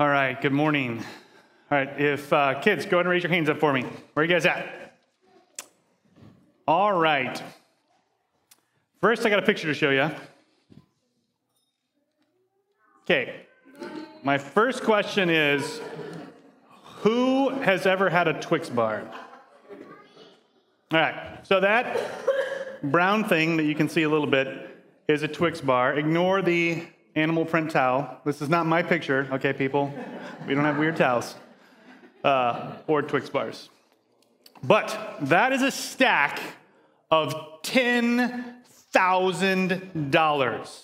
All right, good morning. All right, if uh, kids, go ahead and raise your hands up for me. Where are you guys at? All right. First, I got a picture to show you. Okay, my first question is Who has ever had a Twix bar? All right, so that brown thing that you can see a little bit is a Twix bar. Ignore the animal print towel. This is not my picture, okay, people? We don't have weird towels uh, or Twix bars. But that is a stack of $10,000.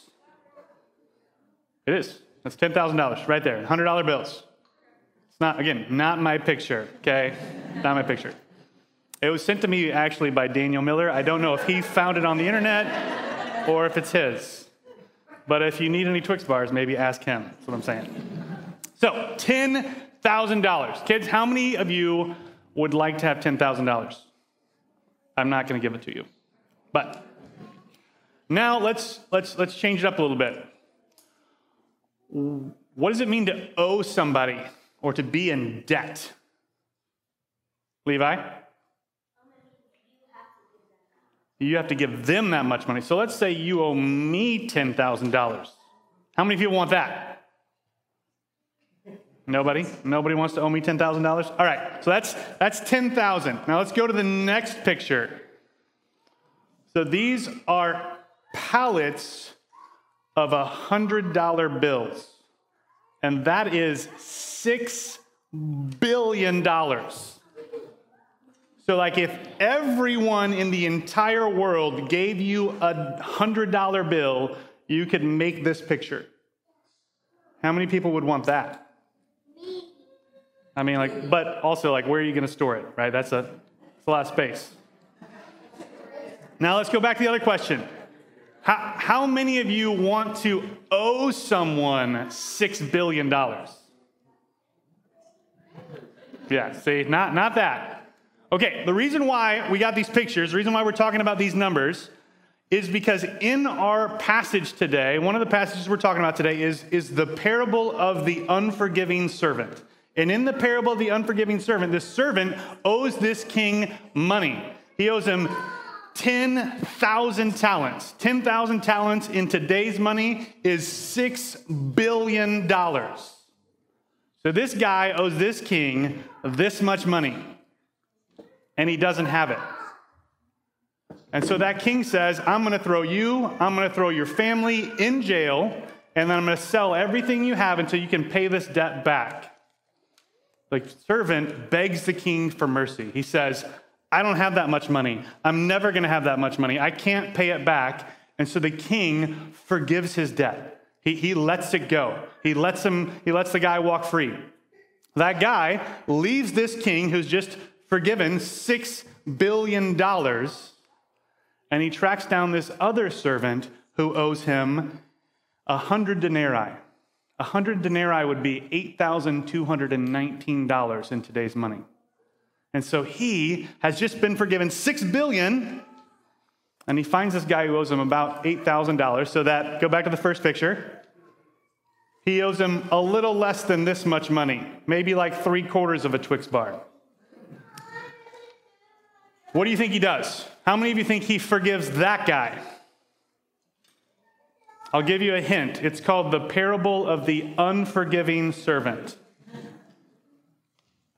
It is. That's $10,000 right there, $100 bills. It's not, again, not my picture, okay? Not my picture. It was sent to me actually by Daniel Miller. I don't know if he found it on the internet or if it's his. But if you need any Twix bars, maybe ask him. That's what I'm saying. So, $10,000. Kids, how many of you would like to have $10,000? I'm not going to give it to you. But now let's, let's, let's change it up a little bit. What does it mean to owe somebody or to be in debt? Levi? You have to give them that much money. So let's say you owe me $10,000. How many people want that? Nobody? Nobody wants to owe me $10,000? All right. So that's that's 10,000. Now let's go to the next picture. So these are pallets of $100 bills. And that is 6 billion dollars. So, like, if everyone in the entire world gave you a $100 bill, you could make this picture. How many people would want that? Me. I mean, like, but also, like, where are you going to store it, right? That's a, that's a lot of space. Now, let's go back to the other question. How, how many of you want to owe someone $6 billion? Yeah, see, not, not that. Okay, the reason why we got these pictures, the reason why we're talking about these numbers, is because in our passage today, one of the passages we're talking about today is, is the parable of the unforgiving servant. And in the parable of the unforgiving servant, this servant owes this king money. He owes him 10,000 talents. 10,000 talents in today's money is $6 billion. So this guy owes this king this much money and he doesn't have it. And so that king says, I'm going to throw you, I'm going to throw your family in jail, and then I'm going to sell everything you have until you can pay this debt back. The servant begs the king for mercy. He says, I don't have that much money. I'm never going to have that much money. I can't pay it back. And so the king forgives his debt. He, he lets it go. He lets him, he lets the guy walk free. That guy leaves this king who's just forgiven $6 billion, and he tracks down this other servant who owes him 100 denarii. 100 denarii would be $8,219 in today's money. And so he has just been forgiven 6 billion and he finds this guy who owes him about $8,000. So that go back to the first picture. He owes him a little less than this much money, maybe like 3 quarters of a Twix bar. What do you think he does? How many of you think he forgives that guy? I'll give you a hint. It's called the parable of the unforgiving servant.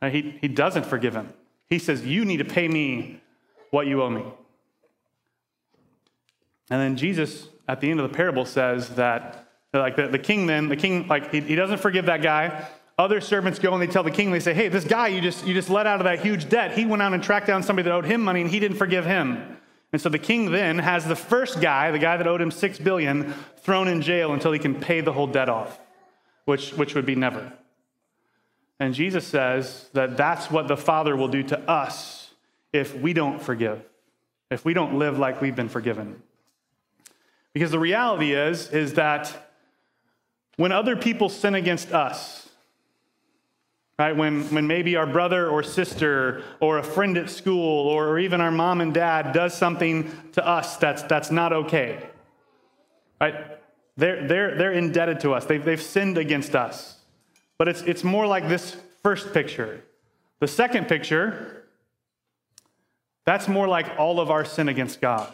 he, he doesn't forgive him. He says, You need to pay me what you owe me. And then Jesus, at the end of the parable, says that, like, the, the king then, the king, like, he, he doesn't forgive that guy. Other servants go and they tell the king, they say, hey, this guy you just, you just let out of that huge debt, he went out and tracked down somebody that owed him money and he didn't forgive him. And so the king then has the first guy, the guy that owed him six billion, thrown in jail until he can pay the whole debt off, which, which would be never. And Jesus says that that's what the Father will do to us if we don't forgive, if we don't live like we've been forgiven. Because the reality is, is that when other people sin against us, Right? When, when maybe our brother or sister or a friend at school or, even our mom and dad does something to us that's, that's not okay. Right? They're, they're, they're indebted to us. They've, they've sinned against us. but it's, it's more like this first picture. The second picture, that's more like all of our sin against God.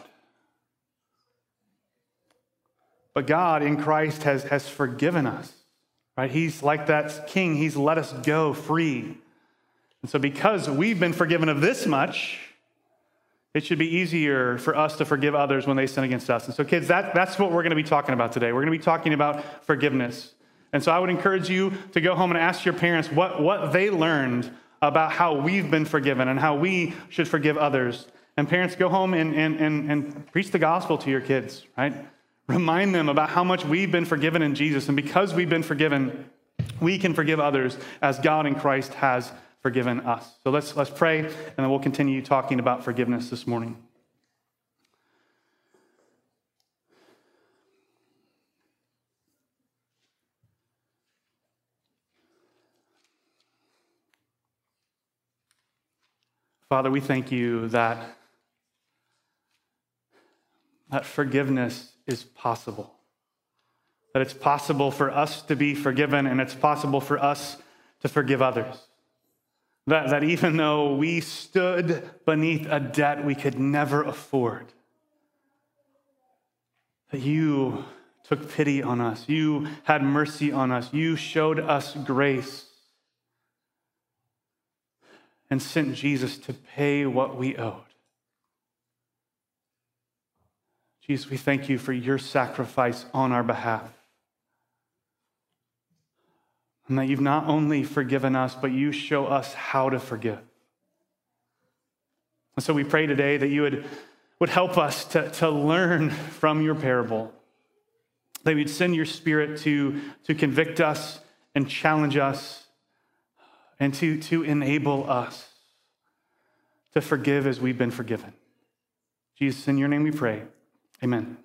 But God in Christ has, has forgiven us, right? He's like that king, He's let us go free. And so, because we've been forgiven of this much, it should be easier for us to forgive others when they sin against us. And so, kids, that, that's what we're going to be talking about today. We're going to be talking about forgiveness. And so, I would encourage you to go home and ask your parents what, what they learned about how we've been forgiven and how we should forgive others. And parents, go home and, and, and, and preach the gospel to your kids, right? Remind them about how much we've been forgiven in Jesus. And because we've been forgiven, we can forgive others as God in Christ has forgiven us. So let's, let's pray, and then we'll continue talking about forgiveness this morning. Father, we thank you that, that forgiveness is possible. That it's possible for us to be forgiven and it's possible for us to forgive others. That, that even though we stood beneath a debt we could never afford, that you took pity on us, you had mercy on us, you showed us grace, and sent Jesus to pay what we owed. Jesus, we thank you for your sacrifice on our behalf. And that you've not only forgiven us, but you show us how to forgive. And so we pray today that you would, would help us to, to learn from your parable, that you'd send your spirit to, to convict us and challenge us and to, to enable us to forgive as we've been forgiven. Jesus, in your name we pray. Amen.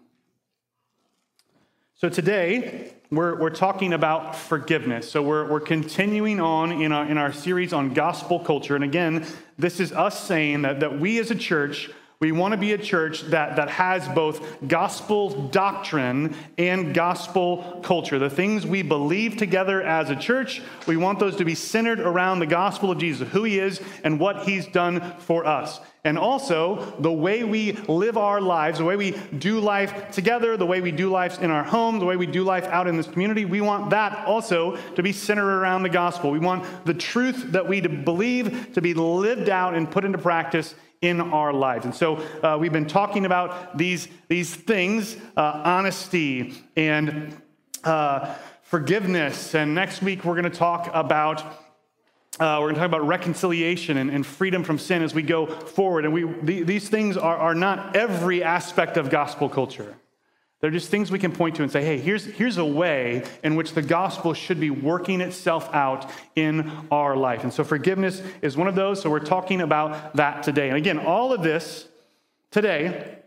So today, we're, we're talking about forgiveness. So we're, we're continuing on in our, in our series on gospel culture. And again, this is us saying that, that we as a church we want to be a church that, that has both gospel doctrine and gospel culture. The things we believe together as a church, we want those to be centered around the gospel of Jesus, who he is and what he's done for us. And also, the way we live our lives, the way we do life together, the way we do life in our home, the way we do life out in this community, we want that also to be centered around the gospel. We want the truth that we believe to be lived out and put into practice in our lives. And so uh, we've been talking about these, these things uh, honesty and uh, forgiveness. And next week, we're going to talk about. Uh, we're going to talk about reconciliation and, and, freedom from sin as we go forward. And we, the, these things are, are not every aspect of gospel culture. They're just things we can point to and say, hey, here's, here's a way in which the gospel should be working itself out in our life. And so forgiveness is one of those. So we're talking about that today. And again, all of this today,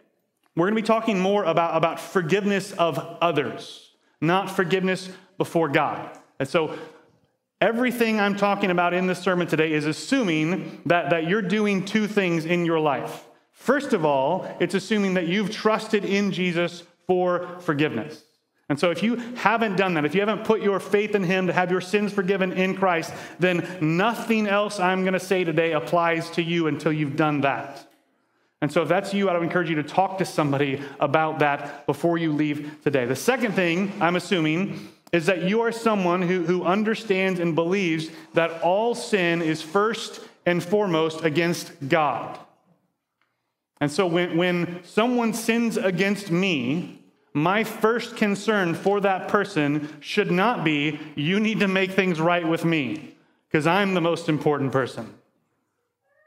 we're going to be talking more about, about forgiveness of others, not forgiveness before God. And so everything I'm talking about in this sermon today is assuming that, that you're doing two things in your life. First of all, it's assuming that you've trusted in Jesus for forgiveness. And so, if you haven't done that, if you haven't put your faith in Him to have your sins forgiven in Christ, then nothing else I'm going to say today applies to you until you've done that. And so, if that's you, I would encourage you to talk to somebody about that before you leave today. The second thing I'm assuming is that you are someone who, who understands and believes that all sin is first and foremost against God. And so, when, when someone sins against me, my first concern for that person should not be, you need to make things right with me, because I'm the most important person.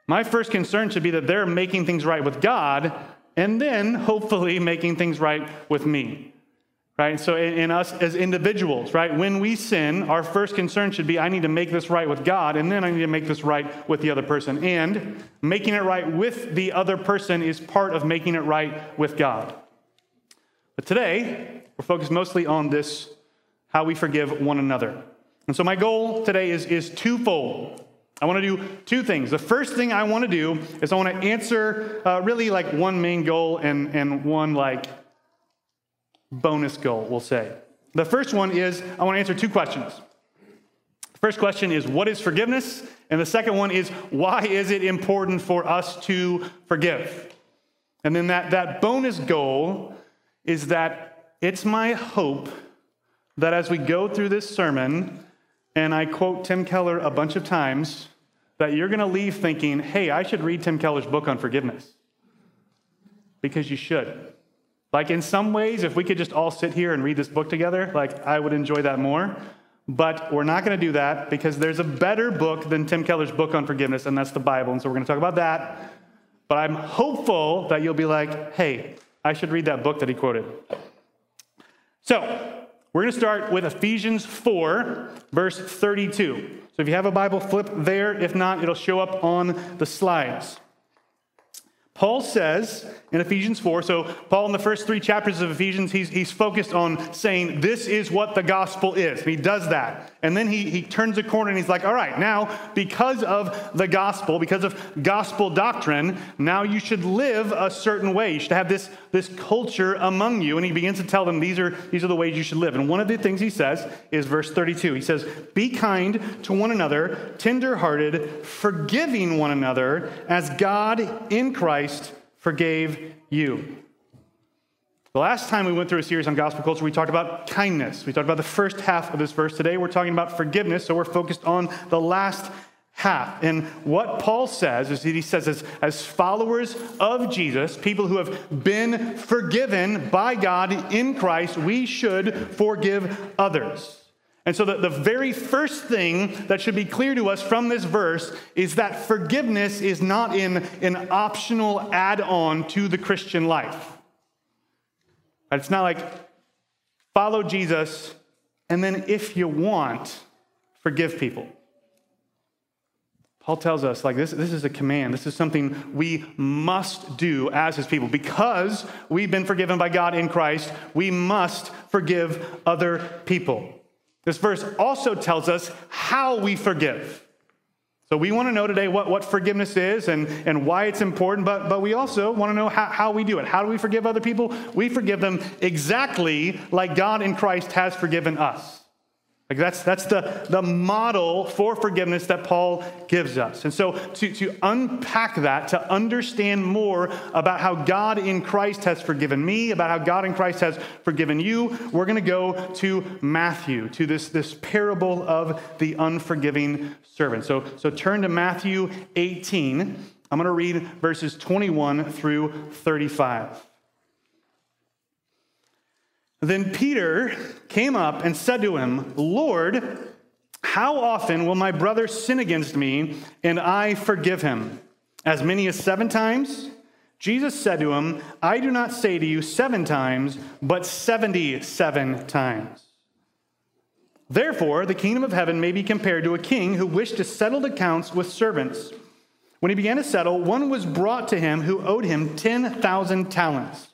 My first concern should be that they're making things right with God, and then hopefully making things right with me. Right? So, in, in us as individuals, right? When we sin, our first concern should be, I need to make this right with God, and then I need to make this right with the other person. And making it right with the other person is part of making it right with God. But today, we're focused mostly on this how we forgive one another. And so, my goal today is, is twofold. I want to do two things. The first thing I want to do is I want to answer uh, really like one main goal and, and one like bonus goal, we'll say. The first one is I want to answer two questions. First question is what is forgiveness? And the second one is why is it important for us to forgive? And then that, that bonus goal is that it's my hope that as we go through this sermon, and I quote Tim Keller a bunch of times, that you're going to leave thinking, hey, I should read Tim Keller's book on forgiveness. Because you should. Like, in some ways, if we could just all sit here and read this book together, like, I would enjoy that more. But we're not going to do that because there's a better book than Tim Keller's book on forgiveness, and that's the Bible. And so we're going to talk about that. But I'm hopeful that you'll be like, hey, I should read that book that he quoted. So, we're going to start with Ephesians 4, verse 32. So if you have a Bible, flip there. If not, it'll show up on the slides. Paul says in Ephesians 4, so Paul in the first three chapters of Ephesians, he's, he's focused on saying, This is what the gospel is. He does that. And then he, he turns a corner and he's like, All right, now, because of the gospel, because of gospel doctrine, now you should live a certain way. You should have this, this culture among you. And he begins to tell them these are, these are the ways you should live. And one of the things he says is verse 32. He says, Be kind to one another, tenderhearted, forgiving one another, as God in Christ Christ forgave you. The last time we went through a series on gospel culture, we talked about kindness. We talked about the first half of this verse. Today, we're talking about forgiveness, so we're focused on the last half. And what Paul says is that he says, as, as followers of Jesus, people who have been forgiven by God in Christ, we should forgive others. And so, the, the very first thing that should be clear to us from this verse is that forgiveness is not in an optional add on to the Christian life. It's not like follow Jesus, and then if you want, forgive people. Paul tells us, like, this, this is a command. This is something we must do as his people. Because we've been forgiven by God in Christ, we must forgive other people. This verse also tells us how we forgive. So we want to know today what, what forgiveness is and, and why it's important, but, but we also want to know how, how we do it. How do we forgive other people? We forgive them exactly like God in Christ has forgiven us. Like that's, that's the, the model for forgiveness that Paul gives us. And so to, to unpack that, to understand more about how God in Christ has forgiven me, about how God in Christ has forgiven you, we're going to go to Matthew, to this, this parable of the unforgiving servant. So, so turn to Matthew 18. I'm going to read verses 21 through 35. Then Peter came up and said to him, Lord, how often will my brother sin against me and I forgive him? As many as seven times? Jesus said to him, I do not say to you seven times, but 77 times. Therefore, the kingdom of heaven may be compared to a king who wished to settle accounts with servants. When he began to settle, one was brought to him who owed him 10,000 talents.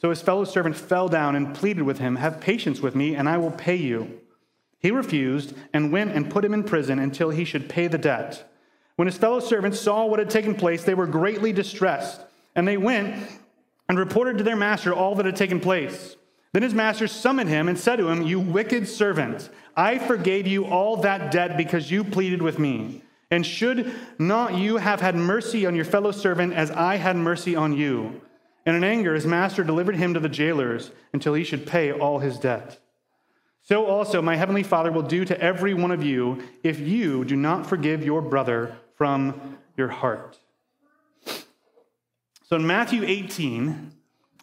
So his fellow servant fell down and pleaded with him, Have patience with me, and I will pay you. He refused and went and put him in prison until he should pay the debt. When his fellow servants saw what had taken place, they were greatly distressed, and they went and reported to their master all that had taken place. Then his master summoned him and said to him, You wicked servant, I forgave you all that debt because you pleaded with me. And should not you have had mercy on your fellow servant as I had mercy on you? And in anger, his master delivered him to the jailers until he should pay all his debt. So also, my heavenly Father will do to every one of you if you do not forgive your brother from your heart. So in Matthew 18,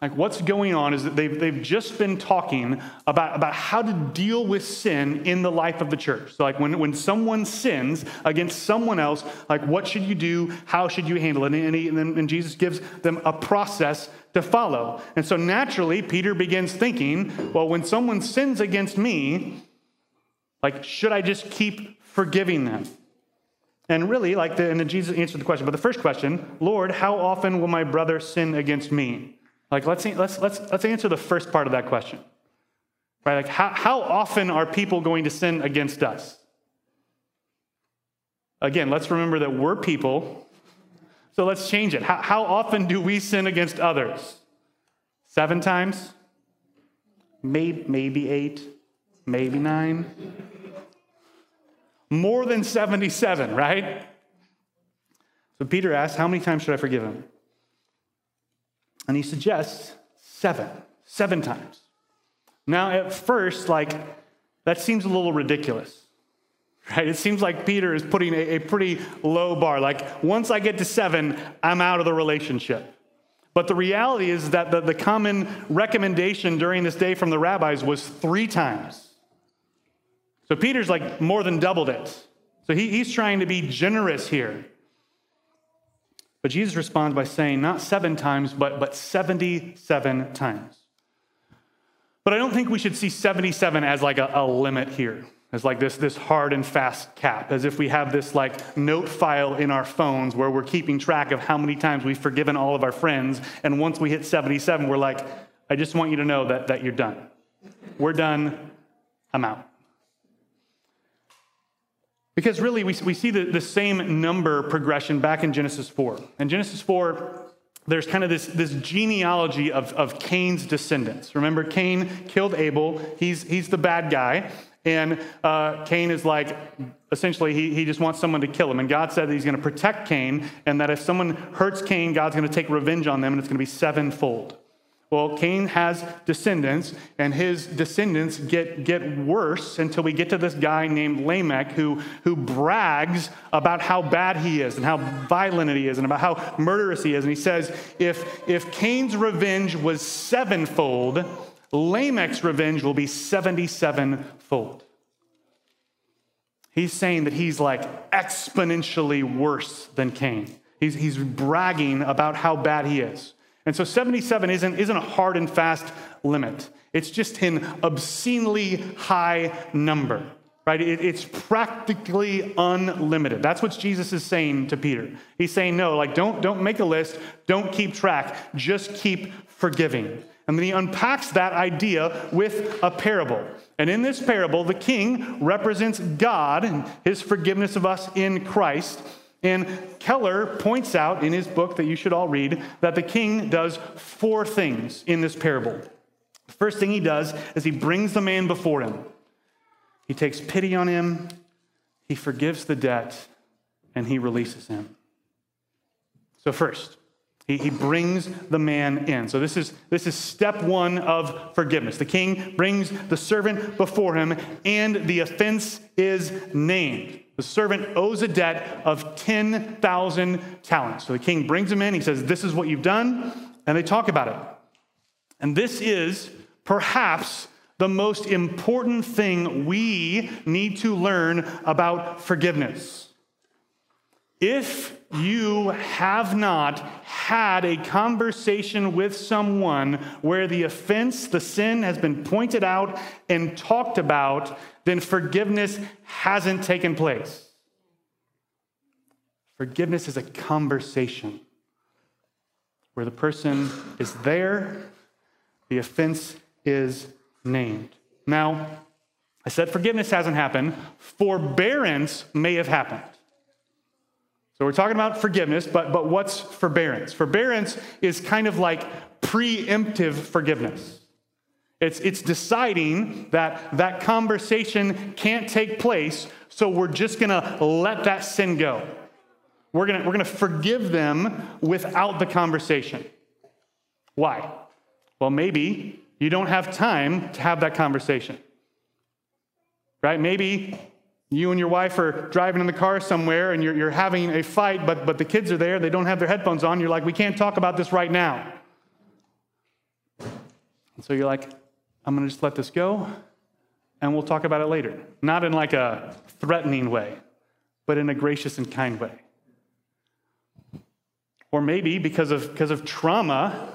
like what's going on is that they've, they've just been talking about, about how to deal with sin in the life of the church. So like when, when someone sins against someone else, like what should you do? How should you handle it? And, he, and, then, and Jesus gives them a process to follow. And so naturally, Peter begins thinking, well, when someone sins against me, like should I just keep forgiving them? And really, like the, and then Jesus answered the question. But the first question, Lord, how often will my brother sin against me? Like, let's, let's, let's, let's answer the first part of that question. Right? Like, how, how often are people going to sin against us? Again, let's remember that we're people. So let's change it. How, how often do we sin against others? Seven times? Maybe, maybe eight, maybe nine. More than 77, right? So Peter asks, How many times should I forgive him? And he suggests seven, seven times. Now, at first, like, that seems a little ridiculous, right? It seems like Peter is putting a, a pretty low bar. Like, once I get to seven, I'm out of the relationship. But the reality is that the, the common recommendation during this day from the rabbis was three times. So Peter's like more than doubled it. So he, he's trying to be generous here. But Jesus responds by saying, not seven times, but, but 77 times. But I don't think we should see 77 as like a, a limit here as like this, this hard and fast cap, as if we have this like note file in our phones where we're keeping track of how many times we've forgiven all of our friends. And once we hit 77, we're like, I just want you to know that, that you're done. We're done. I'm out. Because really, we, we see the, the same number progression back in Genesis 4. In Genesis 4, there's kind of this, this genealogy of, of Cain's descendants. Remember, Cain killed Abel. He's, he's the bad guy. And uh, Cain is like, essentially, he, he just wants someone to kill him. And God said that he's going to protect Cain, and that if someone hurts Cain, God's going to take revenge on them, and it's going to be sevenfold. Well, Cain has descendants, and his descendants get, get worse until we get to this guy named Lamech who, who brags about how bad he is and how violent he is and about how murderous he is. And he says, if, if Cain's revenge was sevenfold, Lamech's revenge will be 77 fold. He's saying that he's like exponentially worse than Cain. He's, he's bragging about how bad he is. And so 77 isn't, isn't a hard and fast limit, it's just an obscenely high number. Right? It, it's practically unlimited. That's what Jesus is saying to Peter. He's saying, no, like don't, don't make a list, don't keep track, just keep forgiving. And then he unpacks that idea with a parable. And in this parable, the king represents God and his forgiveness of us in Christ. And Keller points out in his book that you should all read that the king does four things in this parable. The first thing he does is he brings the man before him. He takes pity on him, he forgives the debt, and he releases him. So, first, he, brings the man in. So this is, this is step one of forgiveness. The king brings the servant before him, and the offense is named. The servant owes a debt of 10,000 talents. So the king brings him in. He says, This is what you've done. And they talk about it. And this is perhaps the most important thing we need to learn about forgiveness. If you have not had a conversation with someone where the offense, the sin has been pointed out and talked about, then forgiveness hasn't taken place. Forgiveness is a conversation where the person is there, the offense is named. Now, I said forgiveness hasn't happened, forbearance may have happened. So we're talking about forgiveness, but, but what's forbearance? Forbearance is kind of like preemptive forgiveness. It's, it's deciding that that conversation can't take place, so we're just gonna let that sin go. We're gonna, we're gonna forgive them without the conversation. Why? Well, maybe you don't have time to have that conversation. Right? Maybe you and your wife are driving in the car somewhere and you're, you're having a fight, but, but the kids are there, they don't have their headphones on. You're like, we can't talk about this right now. And so you're like, I'm going to just let this go and we'll talk about it later. Not in like a threatening way, but in a gracious and kind way. Or maybe because of, because of trauma,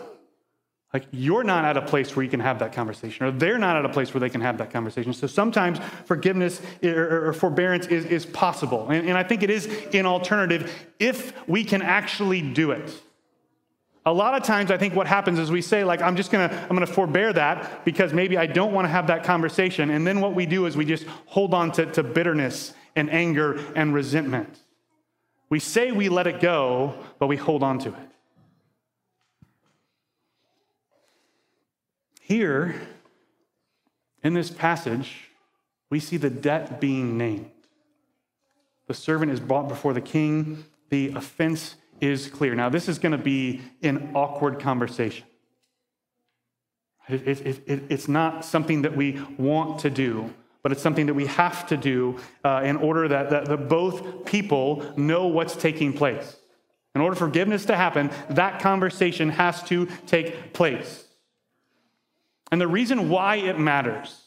Like, you're not at a place where you can have that conversation, or they're not at a place where they can have that conversation. So sometimes forgiveness or forbearance is, is possible. And, and I think it is an alternative if we can actually do it. A lot of times, I think what happens is we say, like, I'm just gonna, I'm gonna forbear that because maybe I don't wanna have that conversation. And then what we do is we just hold on to, to bitterness and anger and resentment. We say we let it go, but we hold on to it. Here, in this passage, we see the debt being named. The servant is brought before the king, the offense is clear. Now, this is going to be an awkward conversation. It, it, it, it's not something that we want to do, but it's something that we have to do uh, in order that, that, that both people know what's taking place. In order for forgiveness to happen, that conversation has to take place. And the reason why it matters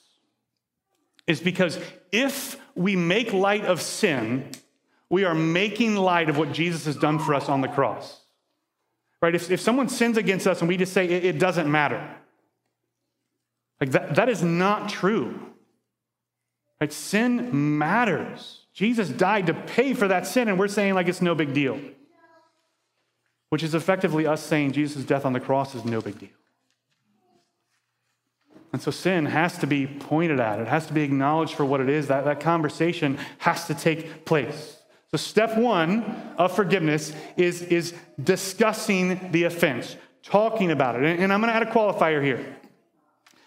is because if we make light of sin, we are making light of what Jesus has done for us on the cross. Right? If, if someone sins against us and we just say it, it doesn't matter, like that, that is not true. Right? Sin matters. Jesus died to pay for that sin, and we're saying like it's no big deal. Which is effectively us saying Jesus' death on the cross is no big deal. And so sin has to be pointed at, it has to be acknowledged for what it is. That, that conversation has to take place. So, step one of forgiveness is, is discussing the offense, talking about it. And, and I'm going to add a qualifier here.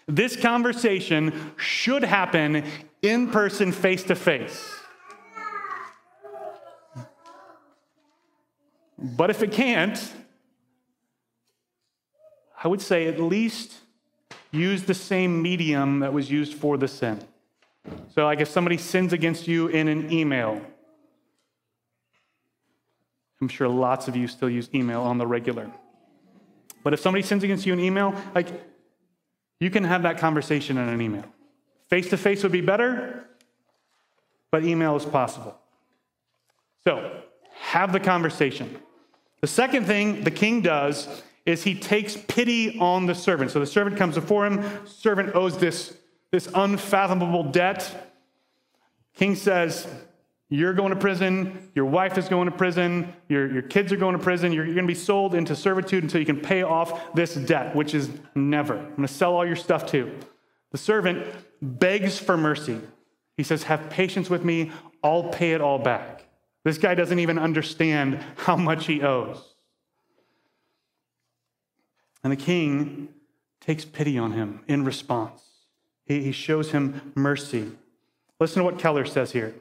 This conversation should happen in person, face to face. But if it can't, I would say at least use the same medium that was used for the sin. So, like if somebody sins against you in an email, I'm sure lots of you still use email on the regular. But if somebody sins against you in email, like you can have that conversation in an email. Face to face would be better, but email is possible. So, have the conversation. The second thing the king does is he takes pity on the servant. So the servant comes before him. Servant owes this, this unfathomable debt. King says, You're going to prison. Your wife is going to prison. Your, your kids are going to prison. You're, you're going to be sold into servitude until you can pay off this debt, which is never. I'm going to sell all your stuff too. The servant begs for mercy. He says, Have patience with me. I'll pay it all back. This guy doesn't even understand how much he owes. And the king takes pity on him in response. He, he shows him mercy. Listen to what Keller says here.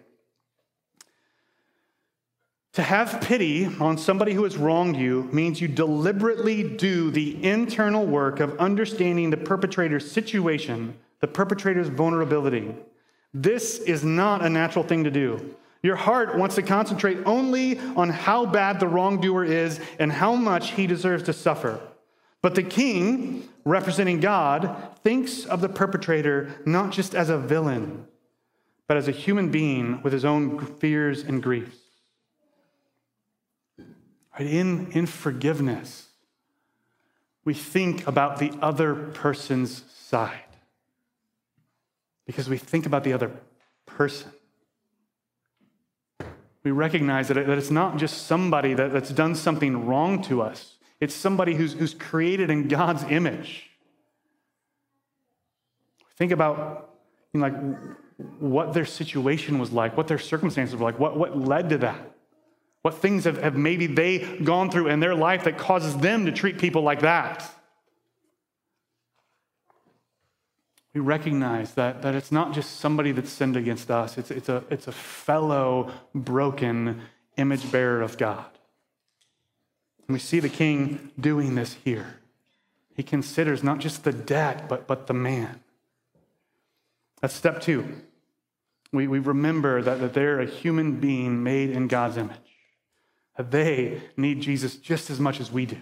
To have pity on somebody who has wronged you means you deliberately do the internal work of understanding the perpetrator's situation, the perpetrator's vulnerability. This is not a natural thing to do. Your heart wants to concentrate only on how bad the wrongdoer is and how much he deserves to suffer. But the king, representing God, thinks of the perpetrator not just as a villain, but as a human being with his own fears and griefs. Right? In, in forgiveness, we think about the other person's side because we think about the other person. We recognize that, that it's not just somebody that, that's done something wrong to us it's somebody who's, who's created in God's image. Think about you know, like what their situation was like, what their circumstances were like, what, what led to that. What things have, have maybe they gone through in their life that causes them to treat people like that. We recognize that, that it's not just somebody that's sinned against us, it's, it's, a, it's a fellow broken image bearer of God. And we see the king doing this here. He considers not just the debt, but, but the man. That's step two. We, we remember that, that they're a human being made in God's image, that they need Jesus just as much as we do.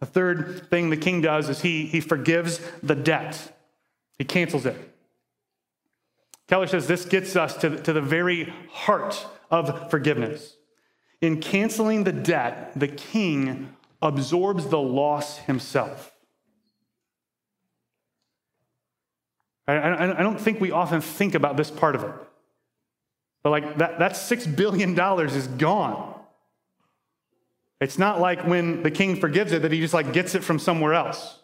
The third thing the king does is he, he forgives the debt, he cancels it. Keller says this gets us to, to the very heart of forgiveness. In canceling the debt, the king absorbs the loss himself. I, don't think we often think about this part of it. But like that, that $6 billion is gone. It's not like when the king forgives it that he just like gets it from somewhere else.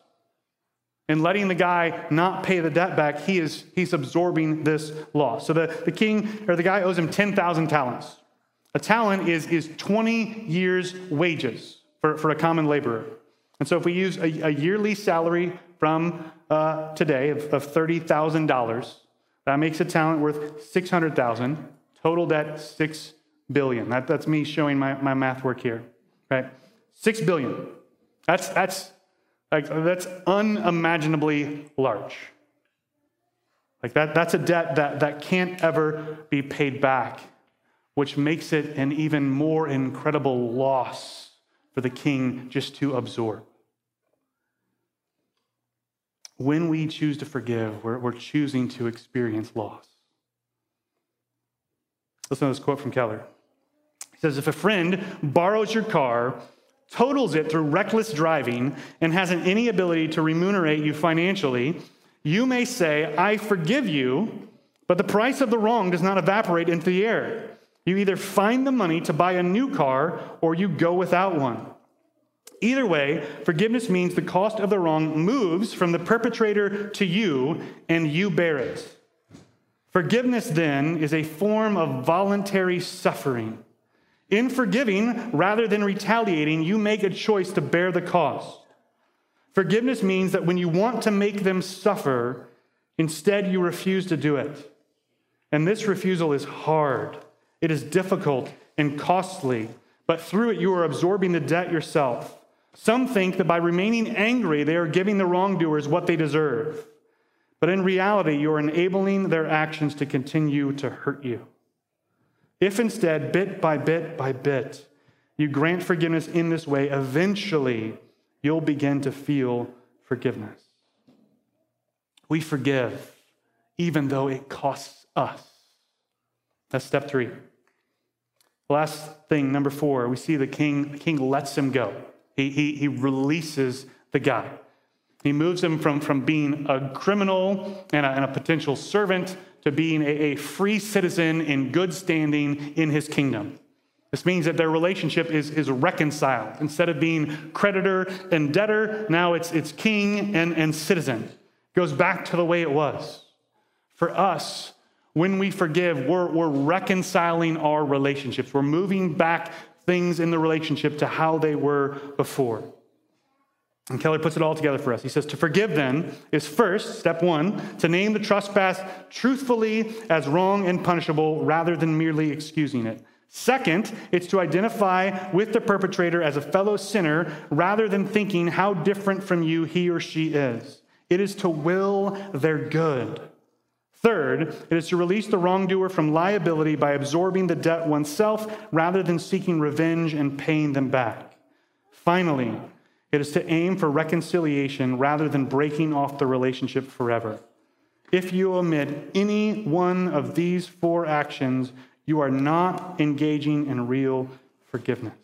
In letting the guy not pay the debt back, he is he's absorbing this loss. So the, the king or the guy owes him 10,000 talents. A talent is, is 20 years' wages for, for a common laborer. And so if we use a, a yearly salary from uh, today of, of $30,000, that makes a talent worth 600,000. Total debt, 6 billion. That, that's me showing my, my math work here, right? 6 billion. That's, that's, like, that's unimaginably large. Like that, that's a debt that, that can't ever be paid back which makes it an even more incredible loss for the king just to absorb. When we choose to forgive, we're, we're choosing to experience loss. Listen to this quote from Keller. He says If a friend borrows your car, totals it through reckless driving, and hasn't any ability to remunerate you financially, you may say, I forgive you, but the price of the wrong does not evaporate into the air. You either find the money to buy a new car or you go without one. Either way, forgiveness means the cost of the wrong moves from the perpetrator to you and you bear it. Forgiveness, then, is a form of voluntary suffering. In forgiving, rather than retaliating, you make a choice to bear the cost. Forgiveness means that when you want to make them suffer, instead you refuse to do it. And this refusal is hard. It is difficult and costly, but through it you are absorbing the debt yourself. Some think that by remaining angry, they are giving the wrongdoers what they deserve. But in reality, you are enabling their actions to continue to hurt you. If instead, bit by bit by bit, you grant forgiveness in this way, eventually you'll begin to feel forgiveness. We forgive even though it costs us. That's step three. Last thing, number four, we see the king, the king lets him go. He, he, he releases the guy. He moves him from, from being a criminal and a, and a potential servant to being a, a free citizen in good standing in his kingdom. This means that their relationship is, is reconciled. Instead of being creditor and debtor, now it's, it's king and, and citizen. It goes back to the way it was. For us, when we forgive, we're, we're reconciling our relationships. We're moving back things in the relationship to how they were before. And Keller puts it all together for us. He says, To forgive then is first, step one, to name the trespass truthfully as wrong and punishable rather than merely excusing it. Second, it's to identify with the perpetrator as a fellow sinner rather than thinking how different from you he or she is. It is to will their good. Third, it is to release the wrongdoer from liability by absorbing the debt oneself rather than seeking revenge and paying them back. Finally, it is to aim for reconciliation rather than breaking off the relationship forever. If you omit any one of these four actions, you are not engaging in real forgiveness.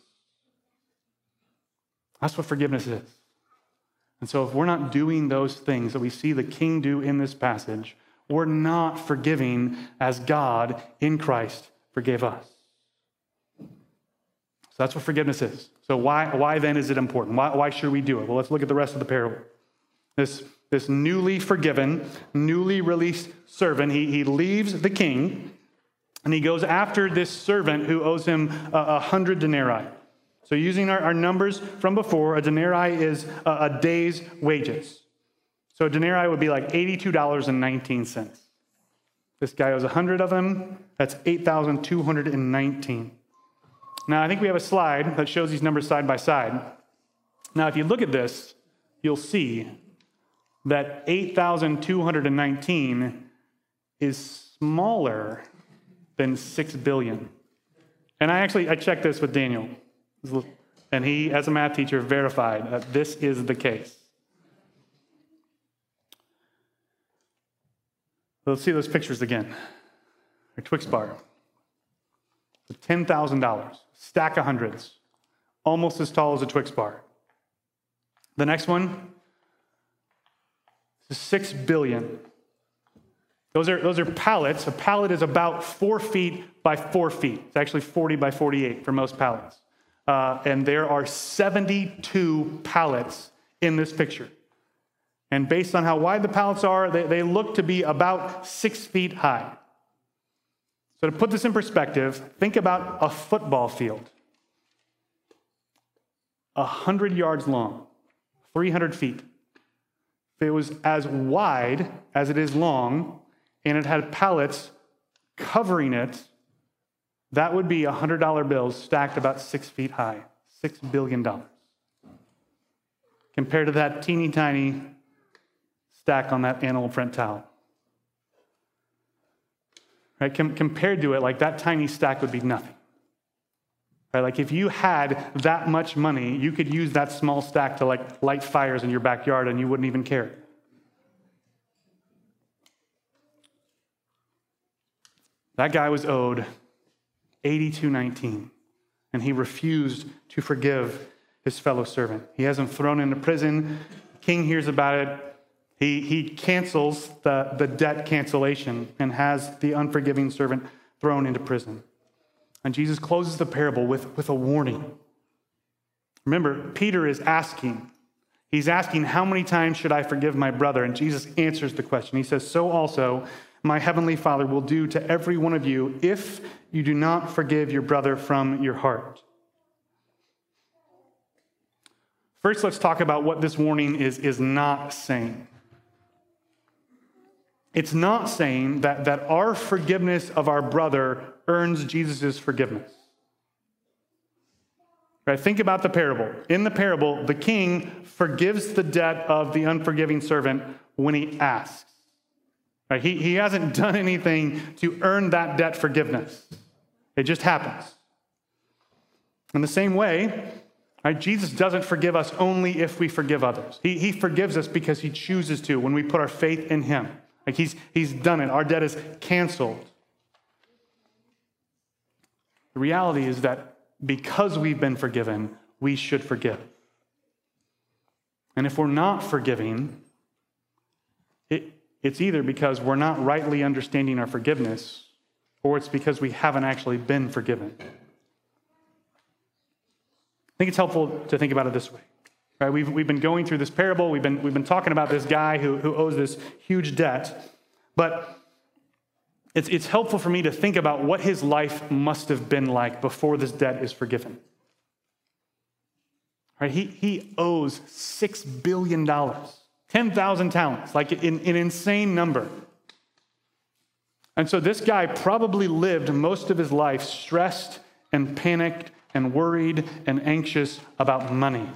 That's what forgiveness is. And so, if we're not doing those things that we see the king do in this passage, we're not forgiving as God in Christ forgave us. So that's what forgiveness is. So why, why then is it important? Why, why should we do it? Well, let's look at the rest of the parable. This, this newly forgiven, newly released servant, he, he leaves the king and he goes after this servant who owes him a, a hundred denarii. So, using our, our, numbers from before, a denarii is a, a day's wages. So a denarii would be like $82.19. This guy owes 100 of them. That's 8,219. Now, I think we have a slide that shows these numbers side by side. Now, if you look at this, you'll see that 8,219 is smaller than 6 billion. And I actually I checked this with Daniel. And he, as a math teacher, verified that this is the case. Let's see those pictures again. A Twix bar. $10,000, stack of hundreds, almost as tall as a Twix bar. The next one is 6 billion. Those are, those are pallets. A pallet is about four feet by four feet. It's actually 40 by 48 for most pallets. Uh, and there are 72 pallets in this picture. And based on how wide the pallets are, they, they look to be about six feet high. So, to put this in perspective, think about a football field 100 yards long, 300 feet. If it was as wide as it is long, and it had pallets covering it, that would be $100 bills stacked about six feet high, $6 billion. Compared to that teeny tiny stack on that animal print towel. Right? Com- compared to it, like that tiny stack would be nothing. Right? Like if you had that much money, you could use that small stack to like light fires in your backyard and you wouldn't even care. That guy was owed 8219, and he refused to forgive his fellow servant. He has him thrown into prison. king hears about it. He, he cancels the, the debt cancellation and has the unforgiving servant thrown into prison. And Jesus closes the parable with, with a warning. Remember, Peter is asking, he's asking, How many times should I forgive my brother? And Jesus answers the question. He says, So also my heavenly Father will do to every one of you if you do not forgive your brother from your heart. First, let's talk about what this warning is, is not saying. It's not saying that, that our forgiveness of our brother earns Jesus' forgiveness. Right? Think about the parable. In the parable, the king forgives the debt of the unforgiving servant when he asks. Right? He, he hasn't done anything to earn that debt forgiveness, it just happens. In the same way, right, Jesus doesn't forgive us only if we forgive others. He, he forgives us because he chooses to when we put our faith in him. Like he's, he's done it, our debt is canceled. The reality is that because we've been forgiven, we should forgive. And if we're not forgiving, it, it's either because we're not rightly understanding our forgiveness, or it's because we haven't actually been forgiven. I think it's helpful to think about it this way. Right? We've, we've been going through this parable, we've been, we've been talking about this guy who, who owes this huge debt, but it's, it's helpful for me to think about what his life must have been like before this debt is forgiven. Right? He, he owes $6 billion. 10,000 talents, like an, an insane number. And so this guy probably lived most of his life stressed and panicked and worried and anxious about money.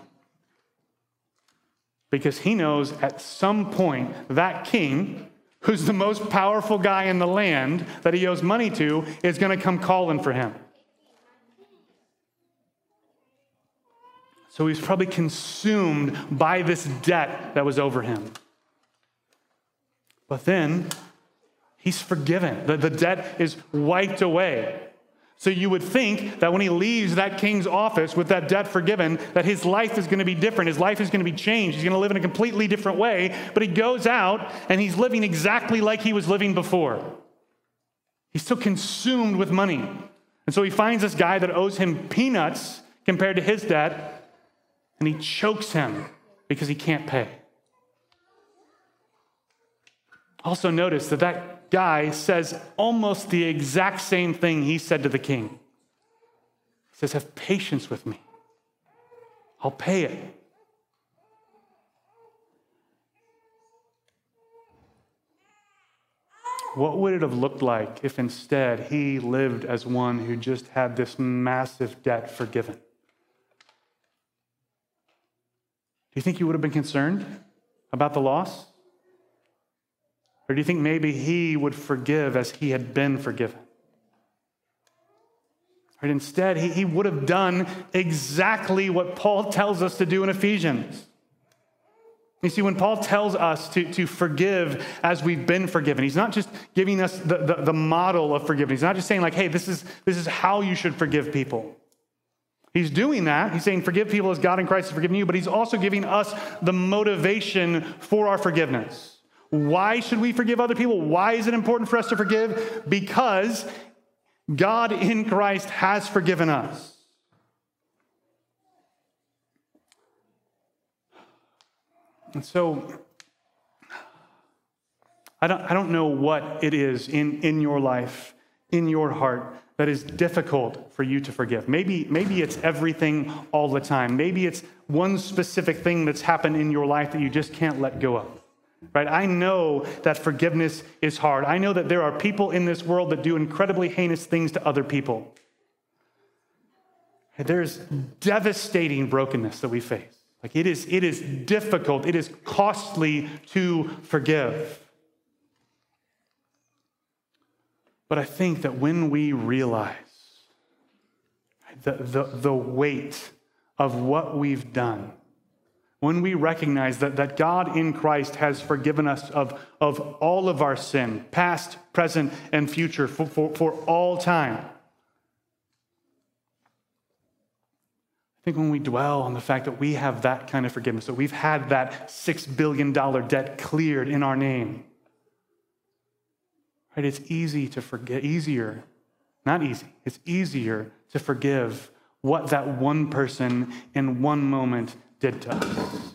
Because he knows at some point that king, who's the most powerful guy in the land that he owes money to, is going to come calling for him. So he's probably consumed by this debt that was over him. But then he's forgiven. The, the debt is wiped away. So you would think that when he leaves that king's office with that debt forgiven, that his life is going to be different. His life is going to be changed. He's going to live in a completely different way. But he goes out and he's living exactly like he was living before. He's still consumed with money. And so he finds this guy that owes him peanuts compared to his debt and he chokes him because he can't pay. Also, notice that that guy says almost the exact same thing he said to the king. He says, Have patience with me, I'll pay it. What would it have looked like if instead he lived as one who just had this massive debt forgiven? Do you think he would have been concerned about the loss? Or do you think maybe he would forgive as he had been forgiven? Right? Instead, he, he would have done exactly what Paul tells us to do in Ephesians. You see, when Paul tells us to, to forgive as we've been forgiven, he's not just giving us the, the, the model of forgiveness. He's not just saying, like, hey, this is, this is how you should forgive people. He's doing that. He's saying, forgive people as God in Christ has forgiven you, but he's also giving us the motivation for our forgiveness. Why should we forgive other people? Why is it important for us to forgive? Because God in Christ has forgiven us. And so, I don't, I don't know what it is in, in your life, in your heart, that is difficult for you to forgive. Maybe, maybe it's everything all the time. Maybe it's one specific thing that's happened in your life that you just can't let go of. Right? I know that forgiveness is hard. I know that there are people in this world that do incredibly heinous things to other people. There's devastating brokenness that we face. Like it is, it is difficult, it is costly to forgive. But I think that when we realize the, the, the weight of what we've done, when we recognize that, that God in Christ has forgiven us of, of all of our sin, past, present, and future, for, for, for all time, I think when we dwell on the fact that we have that kind of forgiveness, that we've had that $6 billion debt cleared in our name, right? It's easy to forget, easier, not easy, it's easier to forgive what that one person in one moment did to us.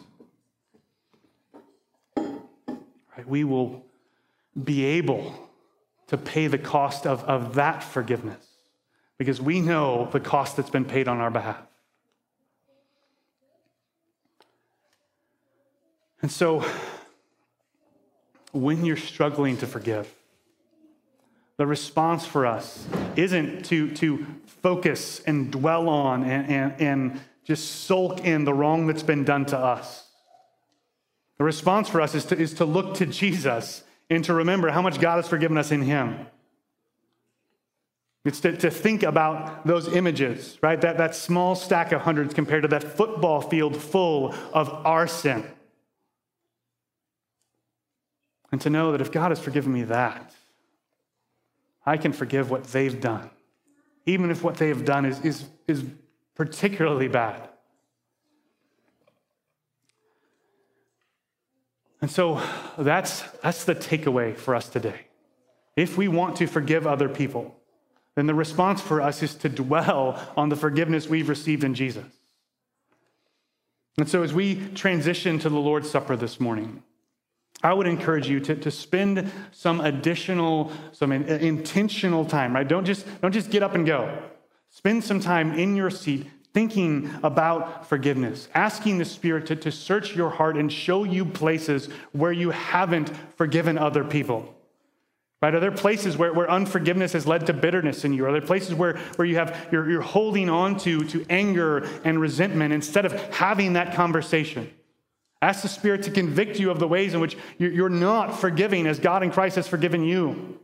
Right? We will be able to pay the cost of, of that forgiveness because we know the cost that's been paid on our behalf. And so, when you're struggling to forgive, the response for us isn't to, to focus and dwell on and, and, and just sulk in the wrong that's been done to us. The response for us is to, is to look to Jesus and to remember how much God has forgiven us in Him. It's to, to think about those images, right? That, that small stack of hundreds compared to that football field full of our sin. And to know that if God has forgiven me that, I can forgive what they've done, even if what they have done is, is, is particularly bad. And so that's, that's the takeaway for us today. If we want to forgive other people, then the response for us is to dwell on the forgiveness we've received in Jesus. And so as we transition to the Lord's Supper this morning, I would encourage you to, to spend some additional, some intentional time, right? Don't just, don't just get up and go. Spend some time in your seat thinking about forgiveness, asking the Spirit to, to search your heart and show you places where you haven't forgiven other people. Right? Are there places where, where unforgiveness has led to bitterness in you? Are there places where, where you have, you're, you're holding on to, to anger and resentment instead of having that conversation? Ask the Spirit to convict you of the ways in which you're not forgiving as God in Christ has forgiven you.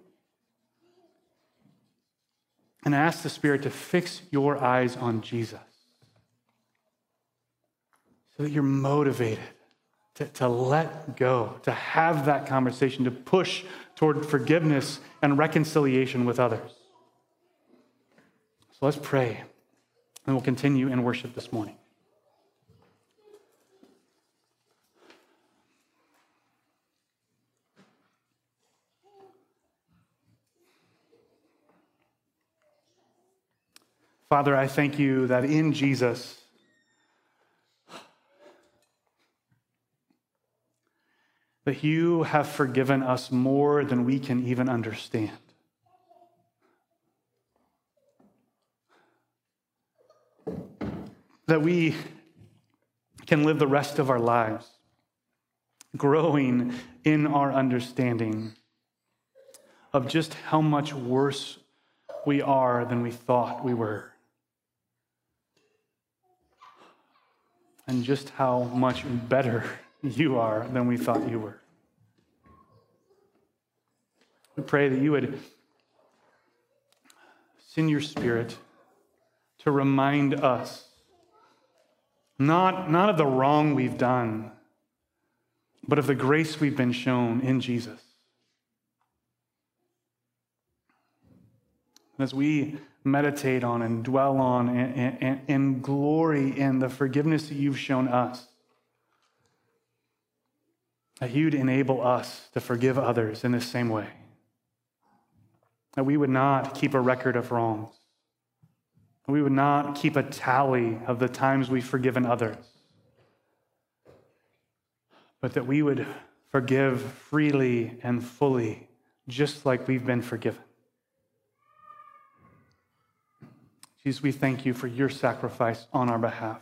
And ask the Spirit to fix your eyes on Jesus so that you're motivated to, to let go, to have that conversation, to push toward forgiveness and reconciliation with others. So let's pray, and we'll continue in worship this morning. Father, I thank you that in Jesus, that you have forgiven us more than we can even understand. That we can live the rest of our lives growing in our understanding of just how much worse we are than we thought we were. And just how much better you are than we thought you were. We pray that you would send your spirit to remind us not, not of the wrong we've done, but of the grace we've been shown in Jesus. As we meditate on and dwell on and, and, and glory in the forgiveness that you've shown us. that you'd enable us to forgive others in the same way. That we would not keep a record of wrongs. We would not keep a tally of the times we've forgiven others, but that we would forgive freely and fully, just like we've been forgiven. Jesus, we thank you for your sacrifice on our behalf.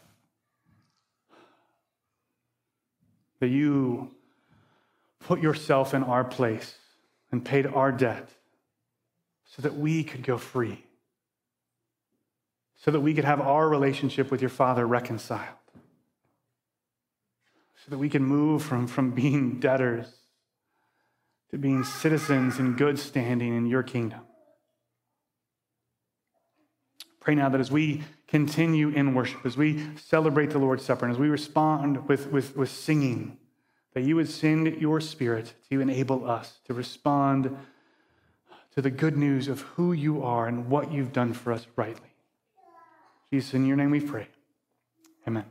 That you put yourself in our place and paid our debt so that we could go free, so that we could have our relationship with your Father reconciled, so that we can move from, from being debtors to being citizens in good standing in your kingdom. Pray now that as we continue in worship, as we celebrate the Lord's Supper, and as we respond with, with, with singing, that you would send your spirit to enable us to respond to the good news of who you are and what you've done for us rightly. Jesus, in your name we pray. Amen.